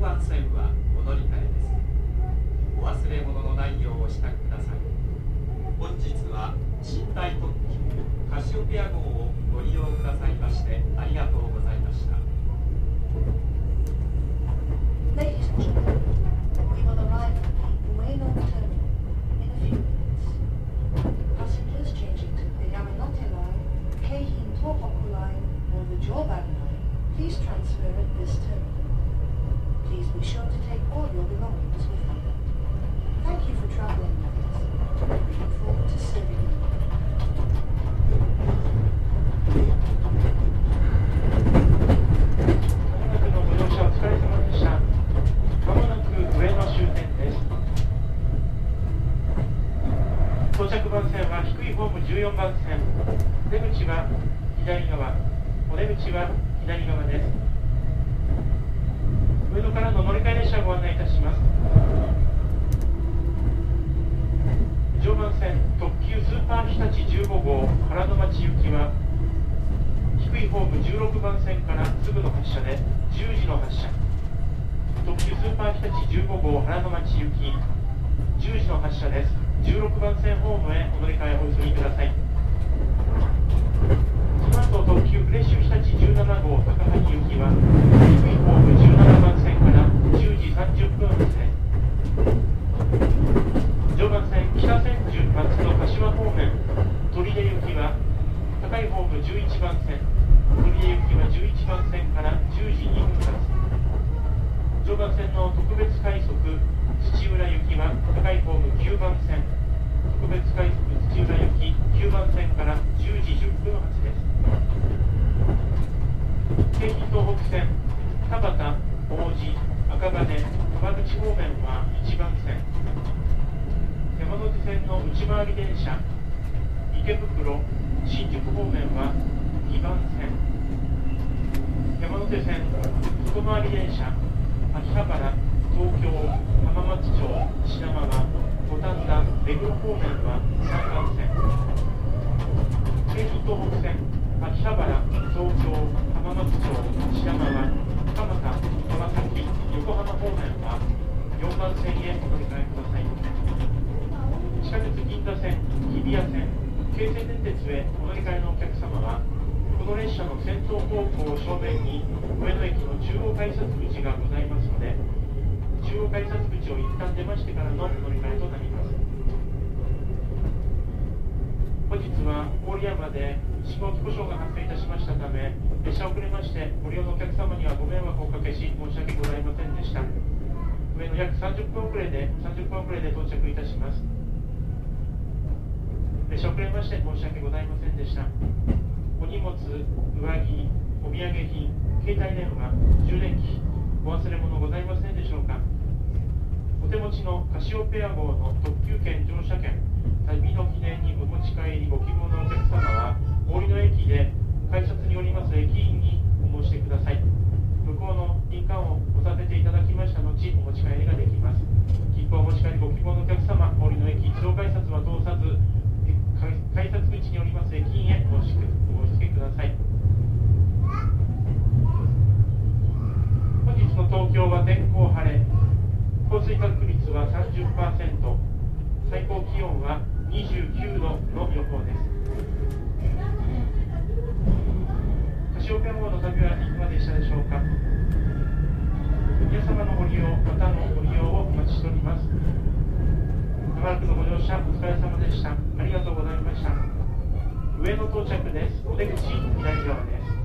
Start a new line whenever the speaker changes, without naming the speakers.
番線はお乗り換えです。お忘れ物の内容をお支度ください。本日は寝台特急カシオペア号をご利用くださいましてありがとうございました。
Please be sure to take all your belongings with you. Thank you for traveling with us. We look forward to serving you.
到着番線は低いホーム14番線。出口は左側。お出口は左側です。からの乗り換え列車をご案内いたします。常磐線特急スーパー日立15号原の町行きは低いホーム16番線からすぐの発車で10時の発車。特急スーパー日立15号原の町行き10時の発車です。16番線ホームへお乗り換えお急ぎください。その後特急フレッシュ日立17号高萩行きは低いホーム17番線から10時30分発です常磐線北千住松戸柏方面取手行きは高いホーム11番線取手行きは11番線から10時2分発常磐線の特別快速土浦行きは高いホーム9番線。特別快速土浦行き9番線から10時10分発です。京浜東北線田端王子赤羽川口方面は1番線。山手線の内回り電車池袋新宿方面は2番線。山手線外回り電車秋葉原東京浜松町品川五反田目黒方面は3番線。京浜東北線秋葉原東京浜松町品川蒲田川崎横浜方面は4番線へお乗り換えください。地下鉄銀座線、日比谷線、京成電鉄へお乗り換えのお客様は、この列車の先頭方向を正面に上野駅の中央改札口がございますので、中央改札口を一旦出ましてからの乗り換えとなります。本日は郡山で信号機故障が発生いたしましたため、列車遅れまして、ご利用のお客様にはご迷惑をおかけし、申し訳ございませんでした。上野約30分遅れで、30分遅れで到着いたします。列車遅れまして申し訳ございませんでした。お荷物、上着、お土産品、携帯電話、充電器お忘れ物ございませんでしょうか。お手持ちのカシオペア号の特急券乗車券旅の記念にお持ち帰りご希望のお客様は大井の駅で改札におります駅員にお申し出ください。向こうの印鑑を押させていただきました後お持ち帰りができます。切符をお持ち帰りご希望のお客様大井の駅自動改札は通さず改札口におります駅員へお申し付けください本日の東京は天候晴れ降水確率は30%最高気温は29度の予報ですカシオペア号の旅はいかがでしたでしょうか？皆様のご利用またのご利用をお待ちしておりますしばらくのご乗車お疲れ様でした。ありがとうございました。上野到着です。お出口左側です。